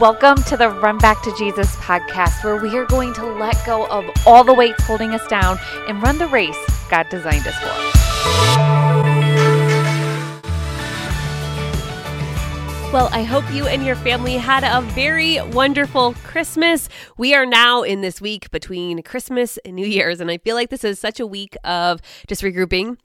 Welcome to the Run Back to Jesus podcast, where we are going to let go of all the weights holding us down and run the race God designed us for. Well, I hope you and your family had a very wonderful Christmas. We are now in this week between Christmas and New Year's, and I feel like this is such a week of just regrouping,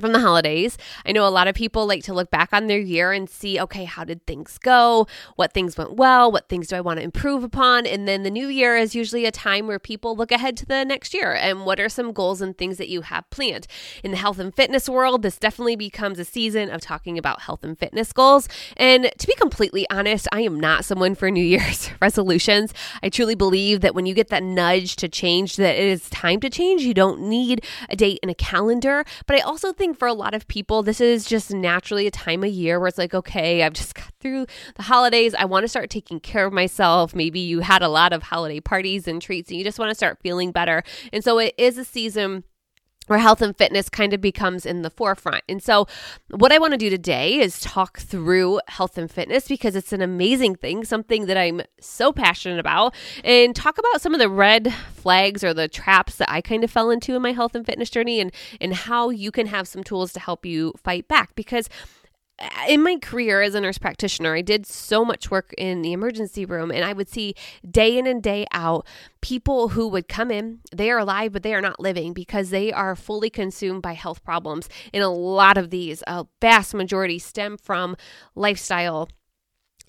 from the holidays. I know a lot of people like to look back on their year and see, okay, how did things go? What things went well? What things do I want to improve upon? And then the new year is usually a time where people look ahead to the next year and what are some goals and things that you have planned. In the health and fitness world, this definitely becomes a season of talking about health and fitness goals. And to be completely honest, I am not someone for New Year's resolutions. I truly believe that when you get that nudge to change, that it is time to change. You don't need a date and a calendar. But I also think think for a lot of people, this is just naturally a time of year where it's like, okay, I've just got through the holidays. I want to start taking care of myself. Maybe you had a lot of holiday parties and treats and you just want to start feeling better. And so it is a season where health and fitness kind of becomes in the forefront. And so, what I want to do today is talk through health and fitness because it's an amazing thing, something that I'm so passionate about, and talk about some of the red flags or the traps that I kind of fell into in my health and fitness journey and and how you can have some tools to help you fight back because in my career as a nurse practitioner, I did so much work in the emergency room, and I would see day in and day out people who would come in. They are alive, but they are not living because they are fully consumed by health problems. And a lot of these, a vast majority, stem from lifestyle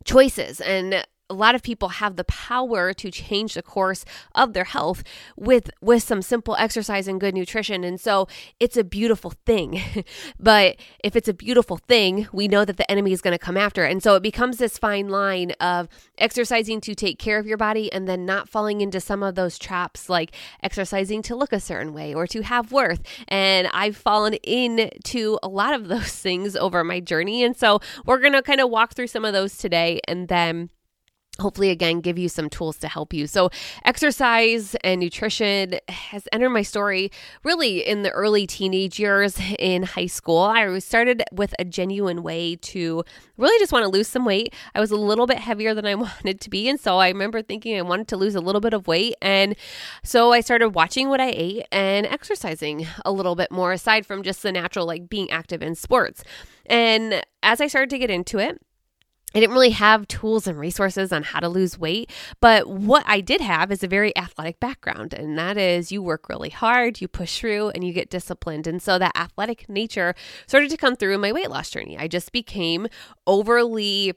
choices and a lot of people have the power to change the course of their health with with some simple exercise and good nutrition. And so it's a beautiful thing. But if it's a beautiful thing we know that the enemy is going to come after. It and so it becomes this fine line of exercising to take care of your body and then not falling into some of those traps like exercising to look a certain way or to have worth. And I've fallen into a lot of those things over my journey. And so we're going to kind of walk through some of those today and then hopefully again give you some tools to help you. So exercise and nutrition has entered my story really in the early teenage years in high school. I started with a genuine way to really just want to lose some weight. I was a little bit heavier than i wanted to be and so i remember thinking i wanted to lose a little bit of weight and so i started watching what i ate and exercising a little bit more aside from just the natural like being active in sports. And as i started to get into it I didn't really have tools and resources on how to lose weight, but what I did have is a very athletic background, and that is you work really hard, you push through, and you get disciplined. And so that athletic nature started to come through in my weight loss journey. I just became overly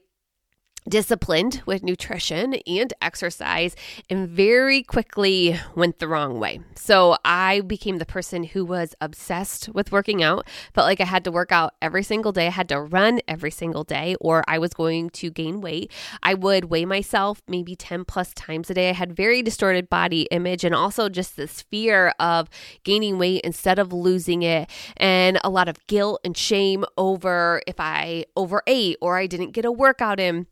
disciplined with nutrition and exercise and very quickly went the wrong way. So I became the person who was obsessed with working out, felt like I had to work out every single day, I had to run every single day or I was going to gain weight. I would weigh myself maybe 10 plus times a day. I had very distorted body image and also just this fear of gaining weight instead of losing it and a lot of guilt and shame over if I overate or I didn't get a workout in.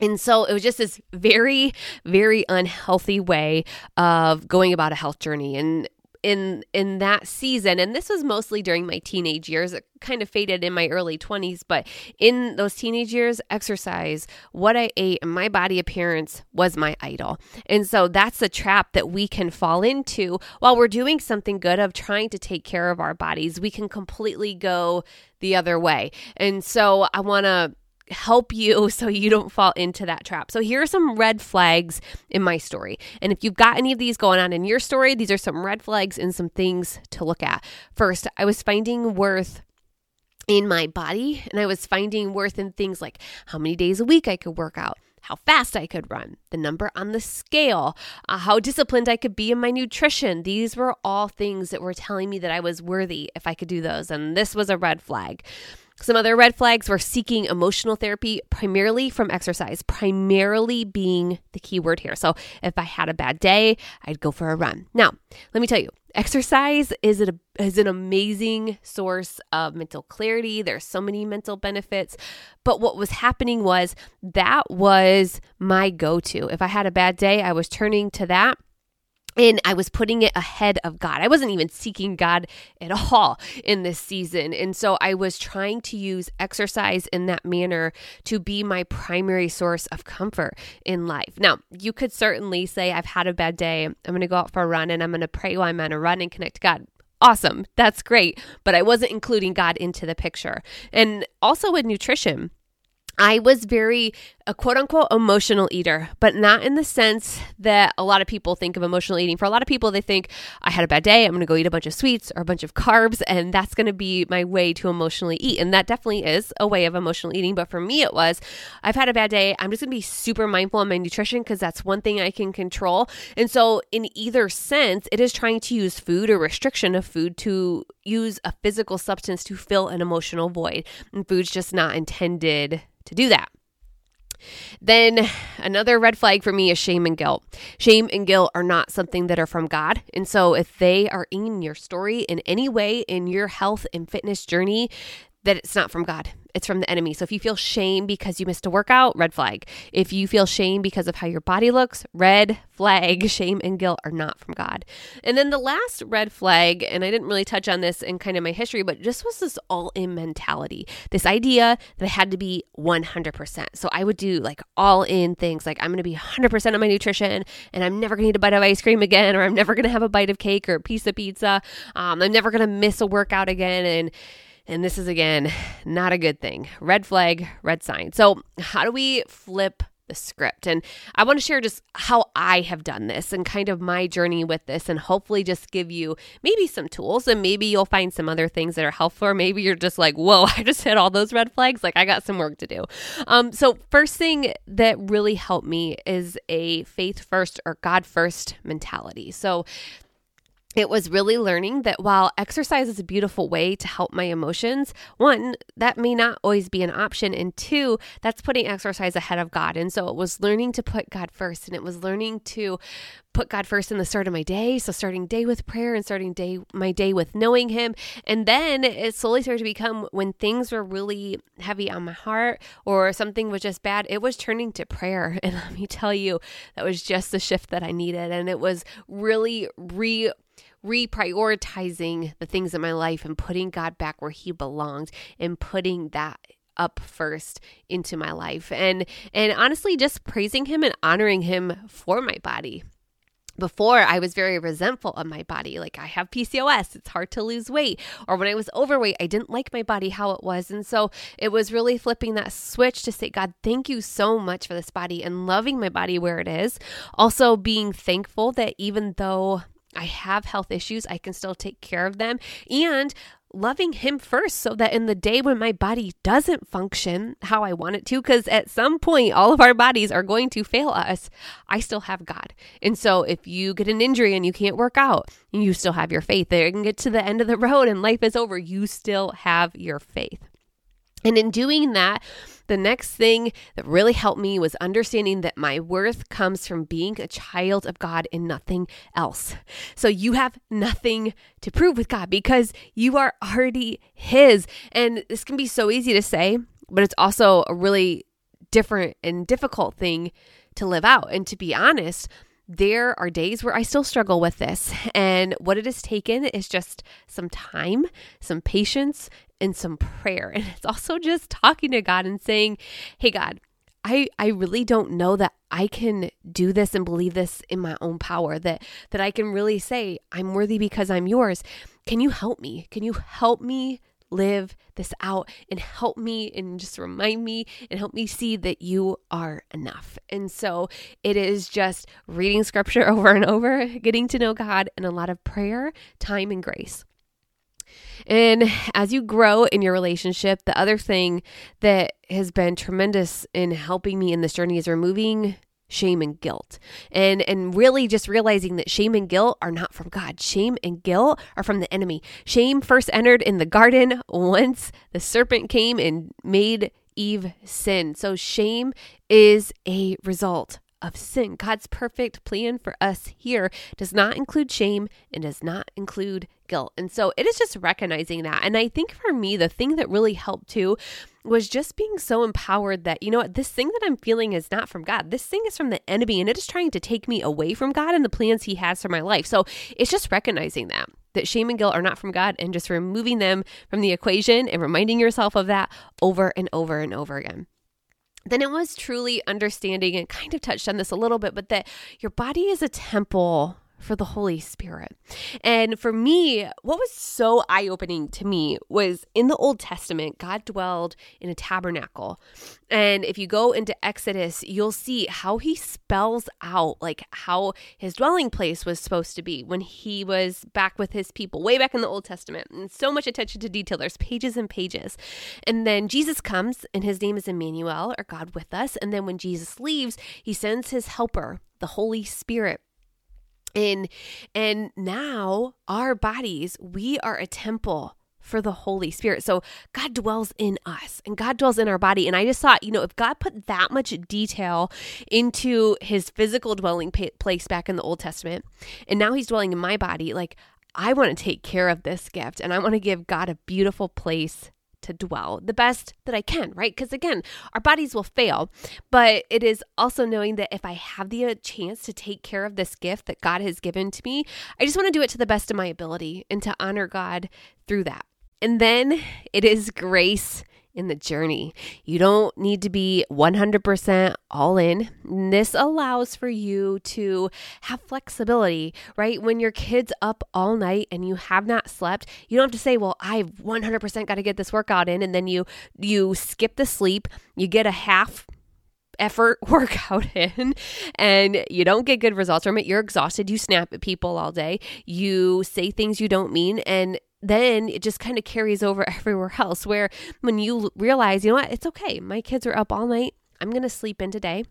And so it was just this very, very unhealthy way of going about a health journey. And in in that season and this was mostly during my teenage years it kind of faded in my early 20s but in those teenage years exercise what i ate and my body appearance was my idol. And so that's a trap that we can fall into while we're doing something good of trying to take care of our bodies. We can completely go the other way. And so i want to help you so you don't fall into that trap. So here are some red flags in my story. And if you've got any of these going on in your story, these are some red flags and some things to look at. First, I was finding worth in my body and I was finding worth in things like how many days a week I could work out. How fast I could run, the number on the scale, uh, how disciplined I could be in my nutrition. These were all things that were telling me that I was worthy if I could do those. And this was a red flag. Some other red flags were seeking emotional therapy primarily from exercise, primarily being the key word here. So if I had a bad day, I'd go for a run. Now, let me tell you, exercise is an, is an amazing source of mental clarity. There's so many mental benefits. But what was happening was that was my go to. If I had a bad day, I was turning to that and I was putting it ahead of God. I wasn't even seeking God at all in this season. And so I was trying to use exercise in that manner to be my primary source of comfort in life. Now, you could certainly say, I've had a bad day. I'm going to go out for a run and I'm going to pray while I'm on a run and connect to God. Awesome. That's great. But I wasn't including God into the picture. And also with nutrition, I was very a quote unquote emotional eater, but not in the sense that a lot of people think of emotional eating. For a lot of people, they think, I had a bad day, I'm going to go eat a bunch of sweets or a bunch of carbs, and that's going to be my way to emotionally eat. And that definitely is a way of emotional eating. But for me, it was, I've had a bad day, I'm just going to be super mindful of my nutrition because that's one thing I can control. And so, in either sense, it is trying to use food or restriction of food to use a physical substance to fill an emotional void. And food's just not intended to do that. Then another red flag for me is shame and guilt. Shame and guilt are not something that are from God. And so if they are in your story in any way in your health and fitness journey, that it's not from God. It's from the enemy. So if you feel shame because you missed a workout, red flag. If you feel shame because of how your body looks, red flag. Shame and guilt are not from God. And then the last red flag, and I didn't really touch on this in kind of my history, but just was this all in mentality. This idea that I had to be 100%. So I would do like all in things like I'm going to be 100% on my nutrition and I'm never going to eat a bite of ice cream again, or I'm never going to have a bite of cake or a piece of pizza. Um, I'm never going to miss a workout again. And and this is again not a good thing. Red flag, red sign. So, how do we flip the script? And I want to share just how I have done this and kind of my journey with this, and hopefully just give you maybe some tools and maybe you'll find some other things that are helpful. Maybe you're just like, whoa, I just hit all those red flags. Like, I got some work to do. Um, so, first thing that really helped me is a faith first or God first mentality. So, it was really learning that while exercise is a beautiful way to help my emotions, one, that may not always be an option. And two, that's putting exercise ahead of God. And so it was learning to put God first and it was learning to put God first in the start of my day. So starting day with prayer and starting day my day with knowing him. And then it slowly started to become when things were really heavy on my heart or something was just bad, it was turning to prayer. And let me tell you, that was just the shift that I needed. And it was really re reprioritizing the things in my life and putting God back where he belonged and putting that up first into my life and and honestly just praising him and honoring him for my body before I was very resentful of my body. Like I have PCOS, it's hard to lose weight. Or when I was overweight, I didn't like my body how it was. And so it was really flipping that switch to say, God, thank you so much for this body and loving my body where it is. Also being thankful that even though I have health issues, I can still take care of them and loving him first so that in the day when my body doesn't function how I want it to, because at some point all of our bodies are going to fail us, I still have God. And so if you get an injury and you can't work out, you still have your faith. You can get to the end of the road and life is over. You still have your faith. And in doing that, the next thing that really helped me was understanding that my worth comes from being a child of God and nothing else. So you have nothing to prove with God because you are already His. And this can be so easy to say, but it's also a really different and difficult thing to live out. And to be honest, there are days where I still struggle with this. And what it has taken is just some time, some patience, and some prayer. And it's also just talking to God and saying, Hey, God, I, I really don't know that I can do this and believe this in my own power, that, that I can really say, I'm worthy because I'm yours. Can you help me? Can you help me live this out and help me and just remind me and help me see that you are enough. And so it is just reading scripture over and over, getting to know God, and a lot of prayer, time, and grace. And as you grow in your relationship, the other thing that has been tremendous in helping me in this journey is removing shame and guilt. And and really just realizing that shame and guilt are not from God. Shame and guilt are from the enemy. Shame first entered in the garden once the serpent came and made Eve sin. So shame is a result of sin. God's perfect plan for us here does not include shame and does not include guilt. And so it is just recognizing that. And I think for me, the thing that really helped too was just being so empowered that, you know what, this thing that I'm feeling is not from God. This thing is from the enemy and it is trying to take me away from God and the plans He has for my life. So it's just recognizing that. That shame and guilt are not from God and just removing them from the equation and reminding yourself of that over and over and over again then it was truly understanding and kind of touched on this a little bit, but that your body is a temple for the Holy Spirit. And for me, what was so eye opening to me was in the Old Testament, God dwelled in a tabernacle. And if you go into Exodus, you'll see how he spells out like how his dwelling place was supposed to be when he was back with his people, way back in the Old Testament. And so much attention to detail. There's pages and pages. And then Jesus comes, and his name is Emmanuel, or God with us. And then when Jesus leaves, he sends his helper, the Holy Spirit and and now our bodies, we are a temple for the Holy Spirit. So God dwells in us and God dwells in our body. And I just thought, you know, if God put that much detail into his physical dwelling place back in the Old Testament, and now he's dwelling in my body, like I want to take care of this gift and I want to give God a beautiful place to dwell the best that I can, right? Because again, our bodies will fail, but it is also knowing that if I have the uh, chance to take care of this gift that God has given to me, I just want to do it to the best of my ability and to honor God through that. And then it is grace in the journey. You don't need to be 100% all in. This allows for you to have flexibility, right? When your kid's up all night and you have not slept, you don't have to say, "Well, I've 100% got to get this workout in," and then you you skip the sleep, you get a half effort workout in and you don't get good results from it. You're exhausted. You snap at people all day. You say things you don't mean. And then it just kind of carries over everywhere else. Where when you realize, you know what, it's okay. My kids are up all night. I'm going to sleep in today.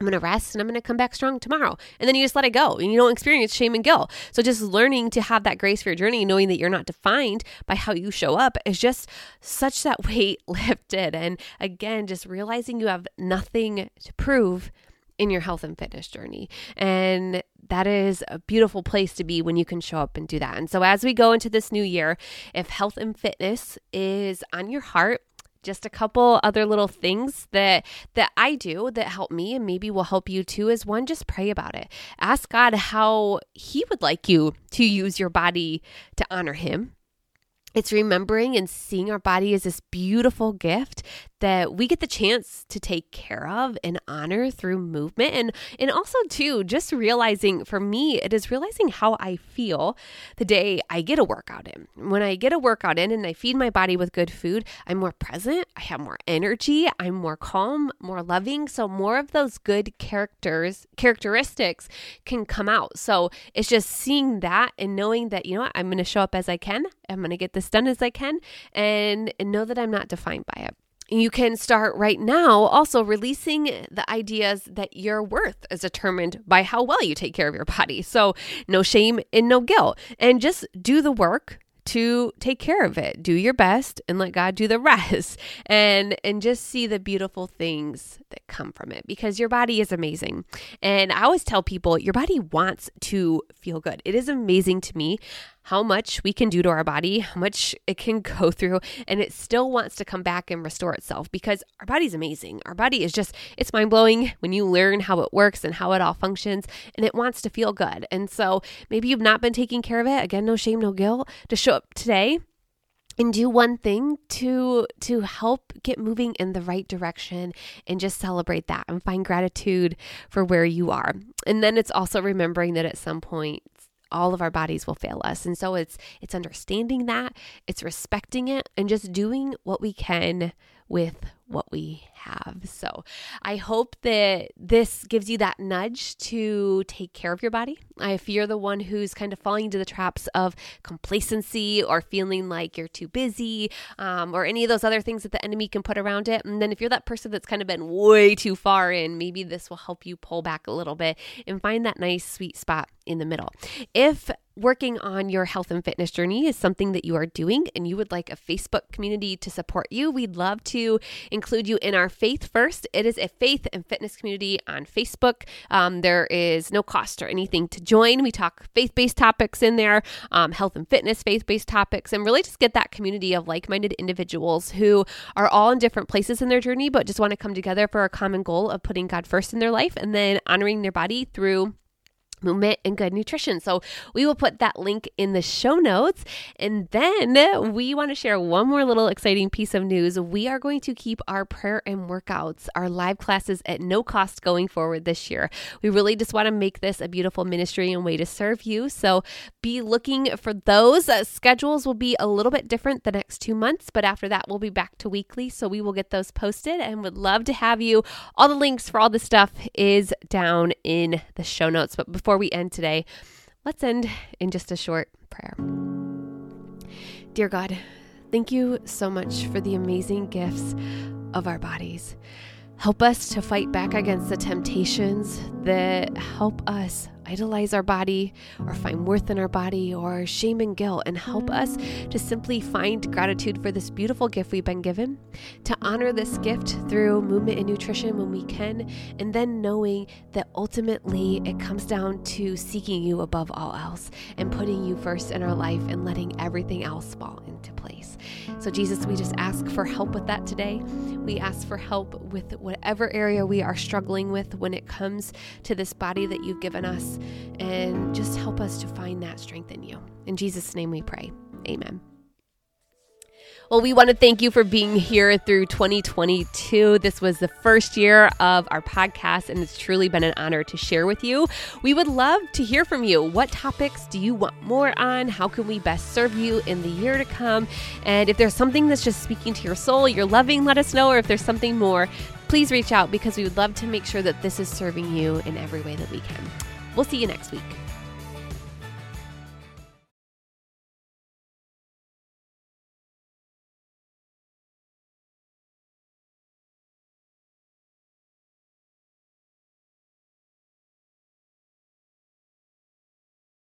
I'm going to rest and I'm going to come back strong tomorrow. And then you just let it go and you don't experience shame and guilt. So just learning to have that grace for your journey, knowing that you're not defined by how you show up is just such that weight lifted. And again, just realizing you have nothing to prove in your health and fitness journey. And that is a beautiful place to be when you can show up and do that. And so, as we go into this new year, if health and fitness is on your heart, just a couple other little things that that I do that help me and maybe will help you too is one just pray about it. Ask God how he would like you to use your body to honor him it's remembering and seeing our body as this beautiful gift that we get the chance to take care of and honor through movement and and also too just realizing for me it is realizing how I feel the day I get a workout in. When I get a workout in and I feed my body with good food, I'm more present, I have more energy, I'm more calm, more loving, so more of those good characters characteristics can come out. So it's just seeing that and knowing that you know what, I'm going to show up as I can. I'm going to get this done as I can and, and know that I'm not defined by it. You can start right now also releasing the ideas that your worth is determined by how well you take care of your body. So, no shame and no guilt. And just do the work to take care of it. Do your best and let God do the rest. And and just see the beautiful things that come from it because your body is amazing. And I always tell people your body wants to feel good. It is amazing to me how much we can do to our body, how much it can go through, and it still wants to come back and restore itself because our body's amazing. Our body is just, it's mind blowing when you learn how it works and how it all functions, and it wants to feel good. And so maybe you've not been taking care of it. Again, no shame, no guilt. To show up today and do one thing to to help get moving in the right direction and just celebrate that and find gratitude for where you are. And then it's also remembering that at some point all of our bodies will fail us. And so it's it's understanding that, it's respecting it and just doing what we can with what we have. So I hope that this gives you that nudge to take care of your body. If you're the one who's kind of falling into the traps of complacency or feeling like you're too busy um, or any of those other things that the enemy can put around it, and then if you're that person that's kind of been way too far in, maybe this will help you pull back a little bit and find that nice sweet spot in the middle. If working on your health and fitness journey is something that you are doing and you would like a Facebook community to support you, we'd love to include you in our Faith First. It is a faith and fitness community on Facebook. Um, there is no cost or anything to join. We talk faith based topics in there, um, health and fitness, faith based topics, and really just get that community of like minded individuals who are all in different places in their journey, but just want to come together for a common goal of putting God first in their life and then honoring their body through movement and good nutrition. So we will put that link in the show notes. And then we want to share one more little exciting piece of news. We are going to keep our prayer and workouts, our live classes at no cost going forward this year. We really just want to make this a beautiful ministry and way to serve you. So be looking for those. Uh, schedules will be a little bit different the next two months, but after that, we'll be back to weekly. So we will get those posted and would love to have you. All the links for all the stuff is down in the show notes. But before before we end today, let's end in just a short prayer. Dear God, thank you so much for the amazing gifts of our bodies. Help us to fight back against the temptations that help us idolize our body or find worth in our body or shame and guilt and help us to simply find gratitude for this beautiful gift we've been given, to honor this gift through movement and nutrition when we can, and then knowing that ultimately it comes down to seeking you above all else and putting you first in our life and letting everything else fall into place. So, Jesus, we just ask for help with that today. We ask for help with whatever area we are struggling with when it comes to this body that you've given us and just help us to find that strength in you. In Jesus' name we pray. Amen. Well, we want to thank you for being here through 2022. This was the first year of our podcast, and it's truly been an honor to share with you. We would love to hear from you. What topics do you want more on? How can we best serve you in the year to come? And if there's something that's just speaking to your soul, you're loving, let us know. Or if there's something more, please reach out because we would love to make sure that this is serving you in every way that we can. We'll see you next week.